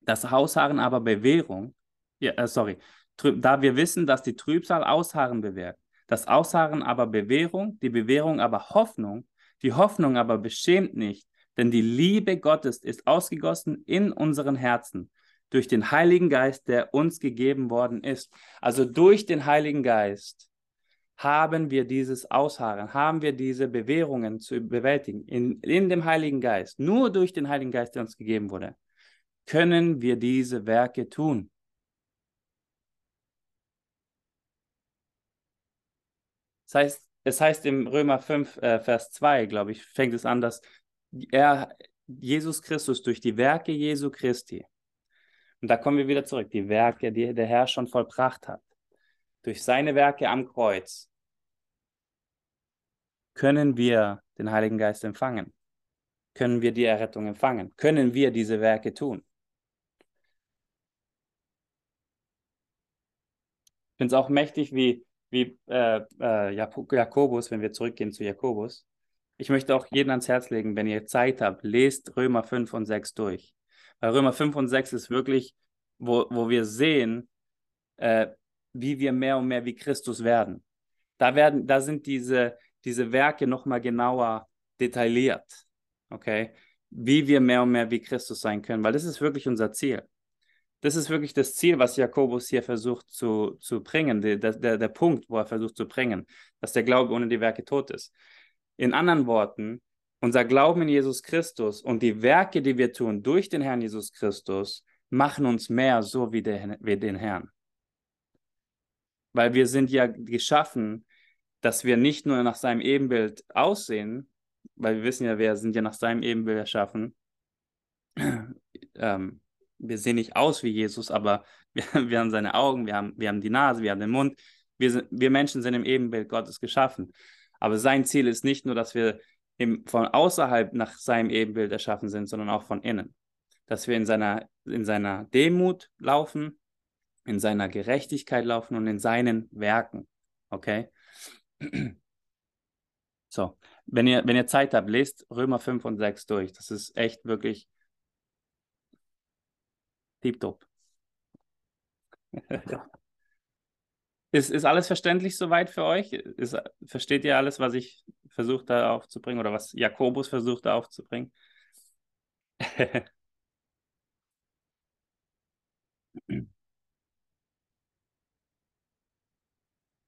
[SPEAKER 1] Das Ausharren aber Bewährung, ja, äh, sorry, da wir wissen, dass die Trübsal Ausharren bewährt, das Ausharren aber Bewährung, die Bewährung aber Hoffnung, die Hoffnung aber beschämt nicht, denn die Liebe Gottes ist ausgegossen in unseren Herzen durch den Heiligen Geist, der uns gegeben worden ist. Also durch den Heiligen Geist haben wir dieses Ausharren, haben wir diese Bewährungen zu bewältigen. In, in dem Heiligen Geist, nur durch den Heiligen Geist, der uns gegeben wurde, können wir diese Werke tun. Das heißt, es heißt im Römer 5, äh, Vers 2, glaube ich, fängt es an, dass er, Jesus Christus, durch die Werke Jesu Christi, und da kommen wir wieder zurück, die Werke, die der Herr schon vollbracht hat. Durch seine Werke am Kreuz können wir den Heiligen Geist empfangen. Können wir die Errettung empfangen? Können wir diese Werke tun? Ich finde es auch mächtig, wie, wie äh, äh, Jakobus, wenn wir zurückgehen zu Jakobus, Ich möchte auch jeden ans Herz legen, wenn ihr Zeit habt, lest Römer 5 und 6 durch. Weil Römer 5 und 6 ist wirklich, wo, wo wir sehen, äh, wie wir mehr und mehr wie Christus werden. Da, werden, da sind diese, diese Werke nochmal genauer detailliert. Okay? Wie wir mehr und mehr wie Christus sein können, weil das ist wirklich unser Ziel. Das ist wirklich das Ziel, was Jakobus hier versucht zu, zu bringen, der, der, der Punkt, wo er versucht zu bringen, dass der Glaube ohne die Werke tot ist. In anderen Worten, unser Glauben in Jesus Christus und die Werke, die wir tun durch den Herrn Jesus Christus, machen uns mehr so wie, der, wie den Herrn. Weil wir sind ja geschaffen, dass wir nicht nur nach seinem Ebenbild aussehen, weil wir wissen ja, wir sind ja nach seinem Ebenbild erschaffen. ähm, wir sehen nicht aus wie Jesus, aber wir, wir, haben seine Augen, wir haben, wir haben die Nase, wir haben den Mund. Wir, sind, wir Menschen sind im Ebenbild Gottes geschaffen. Aber sein Ziel ist nicht nur, dass wir im, von außerhalb nach seinem Ebenbild erschaffen sind, sondern auch von innen. Dass wir in seiner, in seiner Demut laufen, in seiner Gerechtigkeit laufen und in seinen Werken. Okay? So, wenn ihr, wenn ihr Zeit habt, lest Römer 5 und 6 durch. Das ist echt wirklich tipptopp. ist, ist alles verständlich soweit für euch? Ist, versteht ihr alles, was ich versuche da aufzubringen oder was Jakobus versucht da aufzubringen?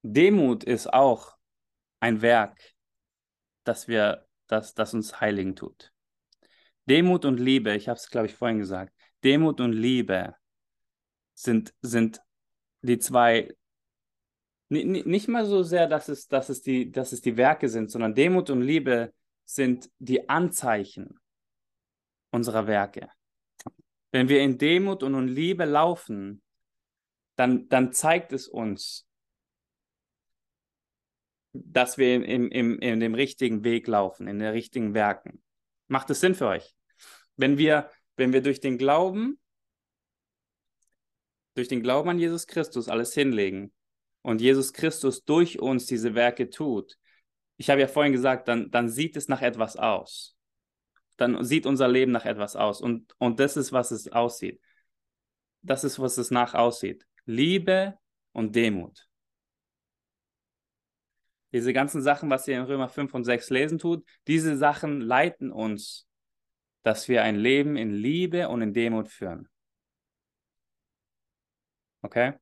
[SPEAKER 1] Demut ist auch ein Werk, das wir, das, das uns heiligen tut. Demut und Liebe, ich habe es, glaube ich, vorhin gesagt, Demut und Liebe sind, sind die zwei, nicht mal so sehr, dass es, dass, es die, dass es die Werke sind, sondern Demut und Liebe sind die Anzeichen unserer Werke. Wenn wir in Demut und in Liebe laufen, dann, dann zeigt es uns, dass wir im, im, in dem richtigen Weg laufen, in den richtigen Werken. Macht es Sinn für euch? Wenn wir, wenn wir durch den Glauben, durch den Glauben an Jesus Christus alles hinlegen und Jesus Christus durch uns diese Werke tut, ich habe ja vorhin gesagt, dann, dann sieht es nach etwas aus. Dann sieht unser Leben nach etwas aus. Und, und das ist, was es aussieht. Das ist, was es nach aussieht. Liebe und Demut. Diese ganzen Sachen, was ihr in Römer 5 und 6 lesen tut, diese Sachen leiten uns, dass wir ein Leben in Liebe und in Demut führen. Okay?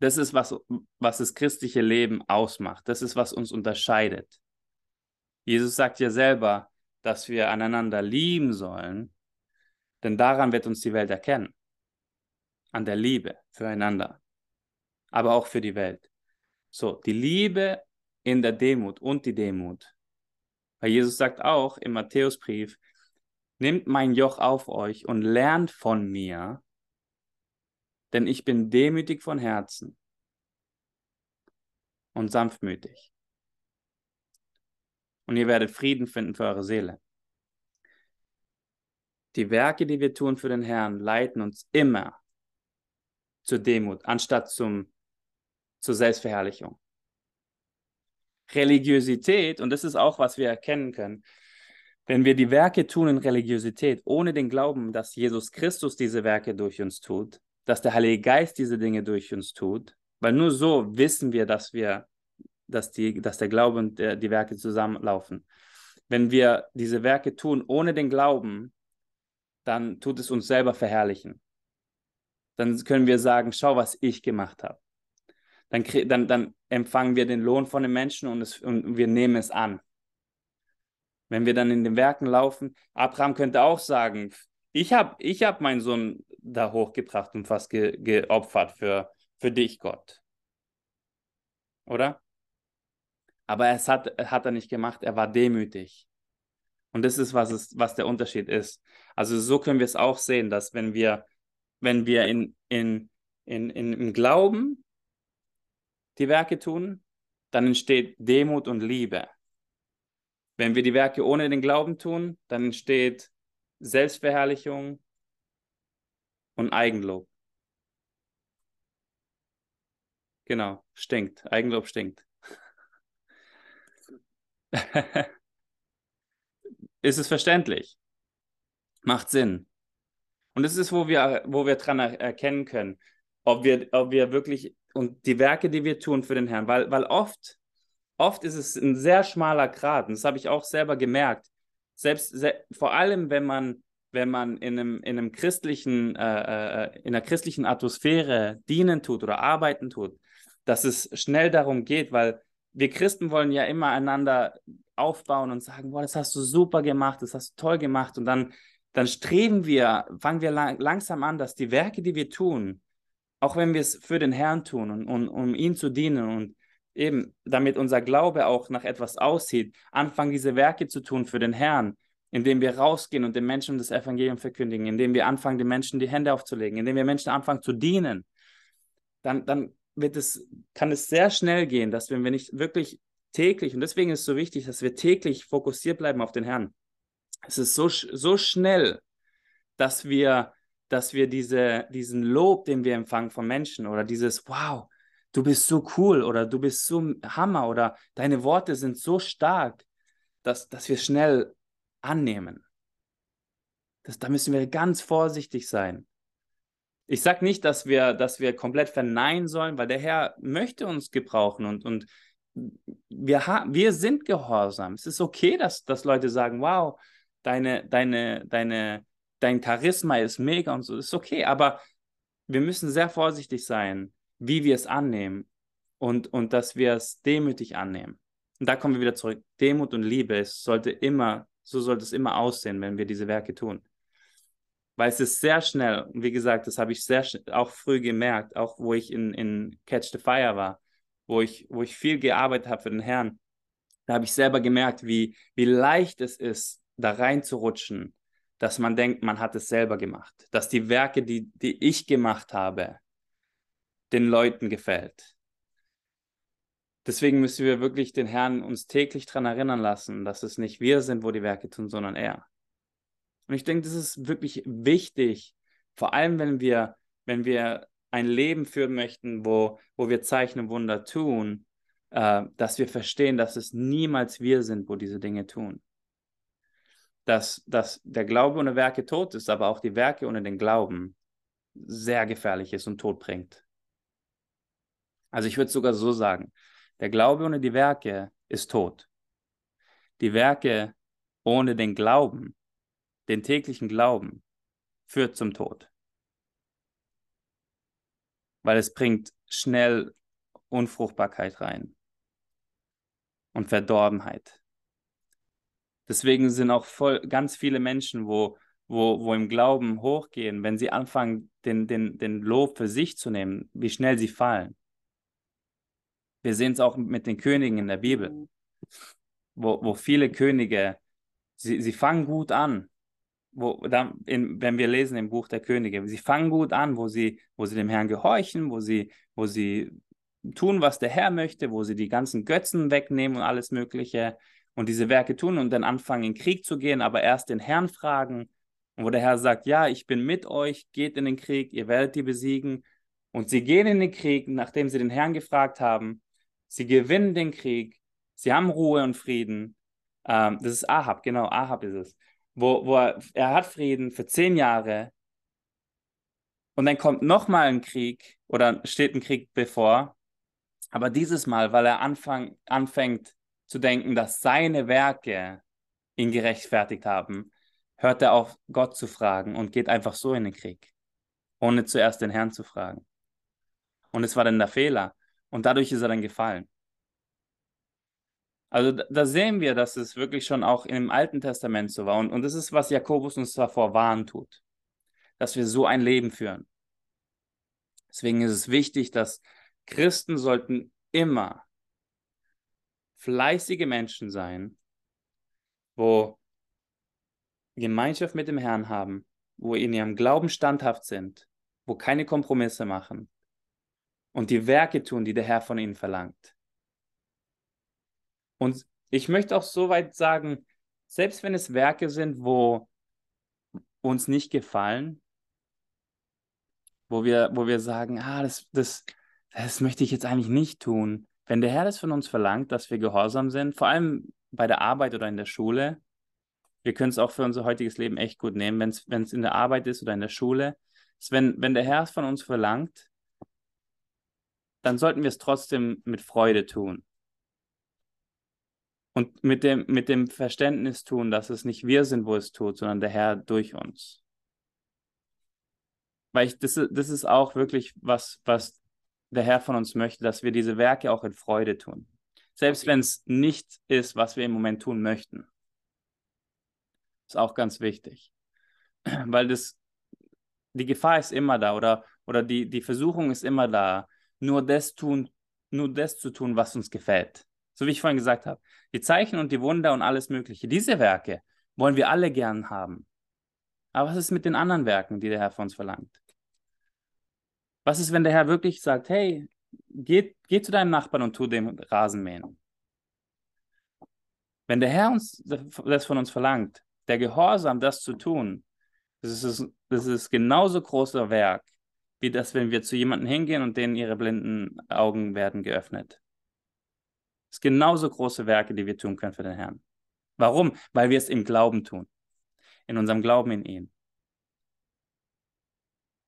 [SPEAKER 1] Das ist, was, was das christliche Leben ausmacht. Das ist, was uns unterscheidet. Jesus sagt ja selber, dass wir aneinander lieben sollen, denn daran wird uns die Welt erkennen. An der Liebe füreinander, aber auch für die Welt. So, die Liebe in der Demut und die Demut. Weil Jesus sagt auch im Matthäusbrief, nehmt mein Joch auf euch und lernt von mir, denn ich bin demütig von Herzen und sanftmütig. Und ihr werdet Frieden finden für eure Seele. Die Werke, die wir tun für den Herrn, leiten uns immer zur Demut, anstatt zum zur Selbstverherrlichung. Religiosität, und das ist auch, was wir erkennen können, wenn wir die Werke tun in Religiosität, ohne den Glauben, dass Jesus Christus diese Werke durch uns tut, dass der Heilige Geist diese Dinge durch uns tut, weil nur so wissen wir, dass wir, dass, die, dass der Glaube und der, die Werke zusammenlaufen. Wenn wir diese Werke tun ohne den Glauben, dann tut es uns selber verherrlichen. Dann können wir sagen, schau, was ich gemacht habe dann, dann, dann empfangen wir den Lohn von den Menschen und, es, und wir nehmen es an. Wenn wir dann in den Werken laufen, Abraham könnte auch sagen, ich habe ich hab meinen Sohn da hochgebracht und fast ge, geopfert für, für dich, Gott. Oder? Aber es hat, hat er nicht gemacht, er war demütig. Und das ist, was, es, was der Unterschied ist. Also so können wir es auch sehen, dass wenn wir, wenn wir in, in, in, in, im Glauben die Werke tun, dann entsteht Demut und Liebe. Wenn wir die Werke ohne den Glauben tun, dann entsteht Selbstverherrlichung und Eigenlob. Genau, stinkt. Eigenlob stinkt. ist es verständlich. Macht Sinn. Und das ist, wo wir, wo wir dran erkennen können, ob wir, ob wir wirklich und die Werke, die wir tun für den Herrn, weil, weil oft, oft ist es ein sehr schmaler Grat, und das habe ich auch selber gemerkt. Selbst se vor allem, wenn man, wenn man in einem, in einem christlichen, äh, äh, in einer christlichen Atmosphäre dienen tut oder arbeiten tut, dass es schnell darum geht, weil wir Christen wollen ja immer einander aufbauen und sagen, boah, das hast du super gemacht, das hast du toll gemacht. Und dann, dann streben wir, fangen wir lang, langsam an, dass die Werke, die wir tun, auch wenn wir es für den Herrn tun und, und um ihn zu dienen und eben damit unser Glaube auch nach etwas aussieht, anfangen diese Werke zu tun für den Herrn, indem wir rausgehen und den Menschen das Evangelium verkündigen, indem wir anfangen, den Menschen die Hände aufzulegen, indem wir Menschen anfangen zu dienen, dann, dann wird es, kann es sehr schnell gehen, dass wenn wir nicht wirklich täglich, und deswegen ist es so wichtig, dass wir täglich fokussiert bleiben auf den Herrn. Es ist so, so schnell, dass wir dass wir diese, diesen Lob, den wir empfangen von Menschen oder dieses Wow, du bist so cool oder du bist so Hammer oder deine Worte sind so stark, dass, dass wir schnell annehmen. Das, da müssen wir ganz vorsichtig sein. Ich sage nicht, dass wir, dass wir komplett verneinen sollen, weil der Herr möchte uns gebrauchen und, und wir, wir sind gehorsam. Es ist okay, dass, dass Leute sagen, wow, deine, deine, deine, dein Charisma ist mega und so, ist okay, aber wir müssen sehr vorsichtig sein, wie wir es annehmen und, und dass wir es demütig annehmen. Und da kommen wir wieder zurück. Demut und Liebe, es sollte immer, so sollte es immer aussehen, wenn wir diese Werke tun. Weil es ist sehr schnell, und wie gesagt, das habe ich sehr auch früh gemerkt, auch wo ich in, in Catch the Fire war, wo ich, wo ich viel gearbeitet habe für den Herrn, da habe ich selber gemerkt, wie, wie leicht es ist, da reinzurutschen dass man denkt, man hat es selber gemacht, dass die Werke, die, die ich gemacht habe, den Leuten gefällt. Deswegen müssen wir wirklich den Herrn uns täglich daran erinnern lassen, dass es nicht wir sind, wo die Werke tun, sondern er. Und ich denke, das ist wirklich wichtig, vor allem wenn wir, wenn wir ein Leben führen möchten, wo, wo wir Zeichen und Wunder tun, äh, dass wir verstehen, dass es niemals wir sind, wo diese Dinge tun dass, dass der Glaube ohne Werke tot ist, aber auch die Werke ohne den Glauben sehr gefährlich ist und Tod bringt. Also ich würde sogar so sagen, der Glaube ohne die Werke ist tot. Die Werke ohne den Glauben, den täglichen Glauben, führt zum Tod. Weil es bringt schnell Unfruchtbarkeit rein und Verdorbenheit. Deswegen sind auch voll, ganz viele Menschen, wo, wo, wo im Glauben hochgehen, wenn sie anfangen, den, den, den Lob für sich zu nehmen, wie schnell sie fallen. Wir sehen es auch mit den Königen in der Bibel, wo, wo viele Könige, sie, sie fangen gut an, wo, da, in, wenn wir lesen im Buch der Könige, sie fangen gut an, wo sie, wo sie dem Herrn gehorchen, wo sie, wo sie tun, was der Herr möchte, wo sie die ganzen Götzen wegnehmen und alles Mögliche und diese Werke tun und dann anfangen in Krieg zu gehen, aber erst den Herrn fragen. Und wo der Herr sagt, ja, ich bin mit euch, geht in den Krieg, ihr werdet die besiegen. Und sie gehen in den Krieg, nachdem sie den Herrn gefragt haben. Sie gewinnen den Krieg, sie haben Ruhe und Frieden. Ähm, das ist Ahab, genau, Ahab ist es. Wo, wo er, er hat Frieden für zehn Jahre. Und dann kommt nochmal ein Krieg oder steht ein Krieg bevor. Aber dieses Mal, weil er anfang, anfängt, zu denken, dass seine Werke ihn gerechtfertigt haben, hört er auf, Gott zu fragen und geht einfach so in den Krieg, ohne zuerst den Herrn zu fragen. Und es war dann der Fehler. Und dadurch ist er dann gefallen. Also da sehen wir, dass es wirklich schon auch im Alten Testament so war. Und, und das ist, was Jakobus uns davor warnen tut, dass wir so ein Leben führen. Deswegen ist es wichtig, dass Christen sollten immer fleißige Menschen sein, wo Gemeinschaft mit dem Herrn haben, wo in ihrem Glauben standhaft sind, wo keine Kompromisse machen und die Werke tun, die der Herr von ihnen verlangt. Und ich möchte auch so weit sagen, selbst wenn es Werke sind, wo uns nicht gefallen, wo wir, wo wir sagen, ah, das, das, das möchte ich jetzt eigentlich nicht tun, wenn der Herr das von uns verlangt, dass wir gehorsam sind, vor allem bei der Arbeit oder in der Schule. Wir können es auch für unser heutiges Leben echt gut nehmen, wenn es in der Arbeit ist oder in der Schule. Wenn, wenn der Herr es von uns verlangt, dann sollten wir es trotzdem mit Freude tun. Und mit dem, mit dem Verständnis tun, dass es nicht wir sind, wo es tut, sondern der Herr durch uns. Weil ich, das, das ist auch wirklich was, was der Herr von uns möchte, dass wir diese Werke auch in Freude tun. Selbst wenn es nicht ist, was wir im Moment tun möchten. Ist auch ganz wichtig. Weil das, die Gefahr ist immer da oder, oder die, die Versuchung ist immer da, nur das tun, nur das zu tun, was uns gefällt. So wie ich vorhin gesagt habe. Die Zeichen und die Wunder und alles Mögliche. Diese Werke wollen wir alle gern haben. Aber was ist mit den anderen Werken, die der Herr von uns verlangt? Was ist, wenn der Herr wirklich sagt, hey, geh, geh zu deinem Nachbarn und tu dem Rasenmähen? Wenn der Herr uns das von uns verlangt, der Gehorsam, das zu tun, das ist, das ist genauso großer Werk, wie das, wenn wir zu jemandem hingehen und denen ihre blinden Augen werden geöffnet. Das ist genauso große Werke, die wir tun können für den Herrn. Warum? Weil wir es im Glauben tun. In unserem Glauben in ihn.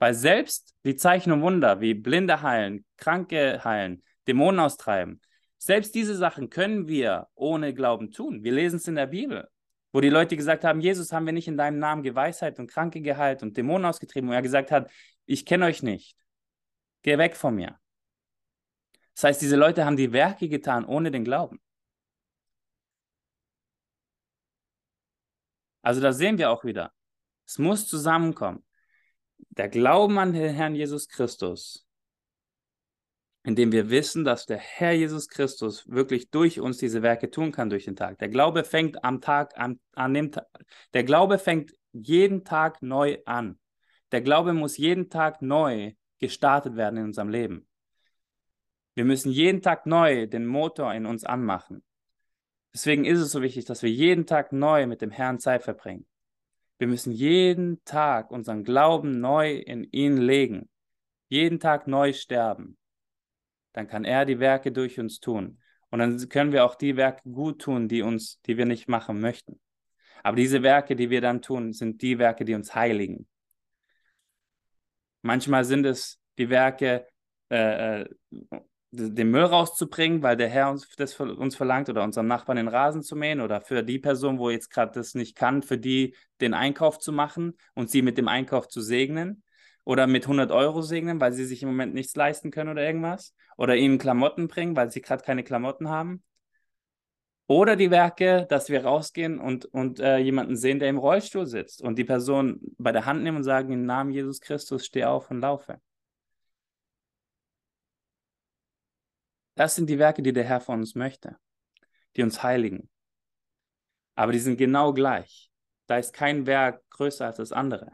[SPEAKER 1] Weil selbst die Zeichen und Wunder wie Blinde heilen, Kranke heilen, Dämonen austreiben, selbst diese Sachen können wir ohne Glauben tun. Wir lesen es in der Bibel, wo die Leute gesagt haben, Jesus, haben wir nicht in deinem Namen Geweisheit und Kranke geheilt und Dämonen ausgetrieben, wo er gesagt hat, ich kenne euch nicht. Geh weg von mir. Das heißt, diese Leute haben die Werke getan ohne den Glauben. Also da sehen wir auch wieder, es muss zusammenkommen der Glauben an den Herrn Jesus Christus, indem wir wissen, dass der Herr Jesus Christus wirklich durch uns diese Werke tun kann durch den Tag. Der Glaube fängt am Tag an, an dem Tag. Der Glaube fängt jeden Tag neu an. Der Glaube muss jeden Tag neu gestartet werden in unserem Leben. Wir müssen jeden Tag neu den Motor in uns anmachen. Deswegen ist es so wichtig, dass wir jeden Tag neu mit dem Herrn Zeit verbringen. Wir müssen jeden Tag unseren Glauben neu in ihn legen, jeden Tag neu sterben. Dann kann er die Werke durch uns tun. Und dann können wir auch die Werke gut tun, die uns, die wir nicht machen möchten. Aber diese Werke, die wir dann tun, sind die Werke, die uns heiligen. Manchmal sind es die Werke, äh, äh den Müll rauszubringen, weil der Herr uns das uns verlangt oder unserem Nachbarn den Rasen zu mähen oder für die Person, wo jetzt gerade das nicht kann, für die den Einkauf zu machen und sie mit dem Einkauf zu segnen oder mit 100 Euro segnen, weil sie sich im Moment nichts leisten können oder irgendwas oder ihnen Klamotten bringen, weil sie gerade keine Klamotten haben. Oder die Werke, dass wir rausgehen und, und äh, jemanden sehen, der im Rollstuhl sitzt und die Person bei der Hand nehmen und sagen, im Namen Jesus Christus, steh auf und laufe. Das sind die Werke, die der Herr von uns möchte, die uns heiligen. Aber die sind genau gleich. Da ist kein Werk größer als das andere.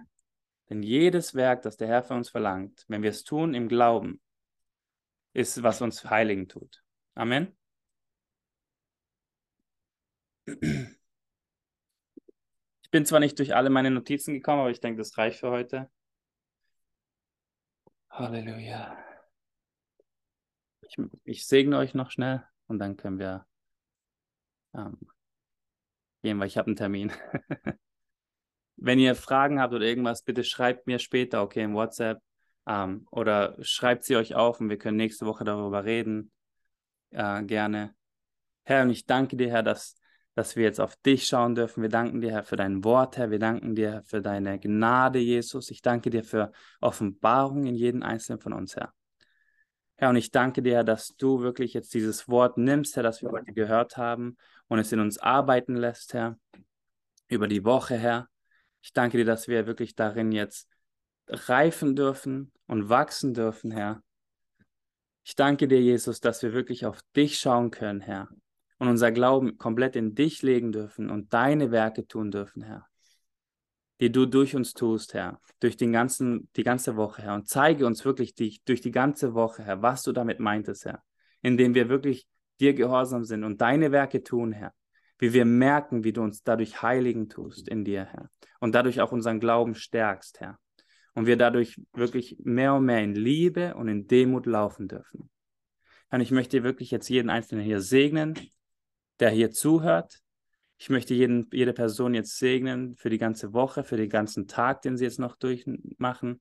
[SPEAKER 1] Denn jedes Werk, das der Herr von uns verlangt, wenn wir es tun im Glauben, ist, was uns heiligen tut. Amen. Ich bin zwar nicht durch alle meine Notizen gekommen, aber ich denke, das reicht für heute. Halleluja. Ich, ich segne euch noch schnell und dann können wir ähm, gehen, weil ich habe einen Termin. Wenn ihr Fragen habt oder irgendwas, bitte schreibt mir später, okay, im WhatsApp ähm, oder schreibt sie euch auf und wir können nächste Woche darüber reden. Äh, gerne. Herr, und ich danke dir, Herr, dass, dass wir jetzt auf dich schauen dürfen. Wir danken dir, Herr, für dein Wort, Herr. Wir danken dir für deine Gnade, Jesus. Ich danke dir für Offenbarung in jedem Einzelnen von uns, Herr. Herr, und ich danke dir, dass du wirklich jetzt dieses Wort nimmst, Herr, das wir heute gehört haben und es in uns arbeiten lässt, Herr, über die Woche, Herr. Ich danke dir, dass wir wirklich darin jetzt reifen dürfen und wachsen dürfen, Herr. Ich danke dir, Jesus, dass wir wirklich auf dich schauen können, Herr, und unser Glauben komplett in dich legen dürfen und deine Werke tun dürfen, Herr die du durch uns tust, Herr, durch den ganzen, die ganze Woche, Herr. Und zeige uns wirklich die, durch die ganze Woche, Herr, was du damit meintest, Herr. Indem wir wirklich dir gehorsam sind und deine Werke tun, Herr. Wie wir merken, wie du uns dadurch heiligen tust in dir, Herr. Und dadurch auch unseren Glauben stärkst, Herr. Und wir dadurch wirklich mehr und mehr in Liebe und in Demut laufen dürfen. Herr, ich möchte wirklich jetzt jeden Einzelnen hier segnen der hier zuhört. Ich möchte jeden, jede Person jetzt segnen für die ganze Woche, für den ganzen Tag, den sie jetzt noch durchmachen,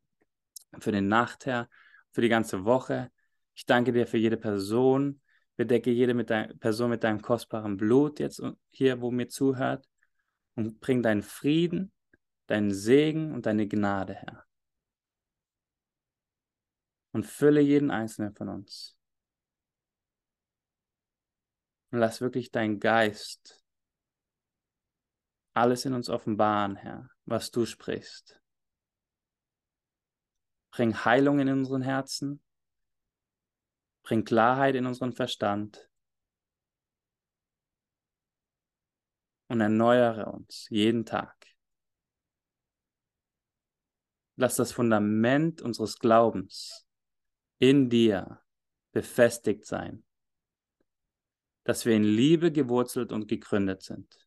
[SPEAKER 1] für den Nachtherr, für die ganze Woche. Ich danke dir für jede Person. Bedecke jede mit dein, Person mit deinem kostbaren Blut jetzt hier, wo mir zuhört. Und bring deinen Frieden, deinen Segen und deine Gnade, Herr. Und fülle jeden einzelnen von uns. Und lass wirklich dein Geist alles in uns offenbaren, Herr, was du sprichst. Bring Heilung in unseren Herzen. Bring Klarheit in unseren Verstand. Und erneuere uns jeden Tag. Lass das Fundament unseres Glaubens in dir befestigt sein dass wir in Liebe gewurzelt und gegründet sind.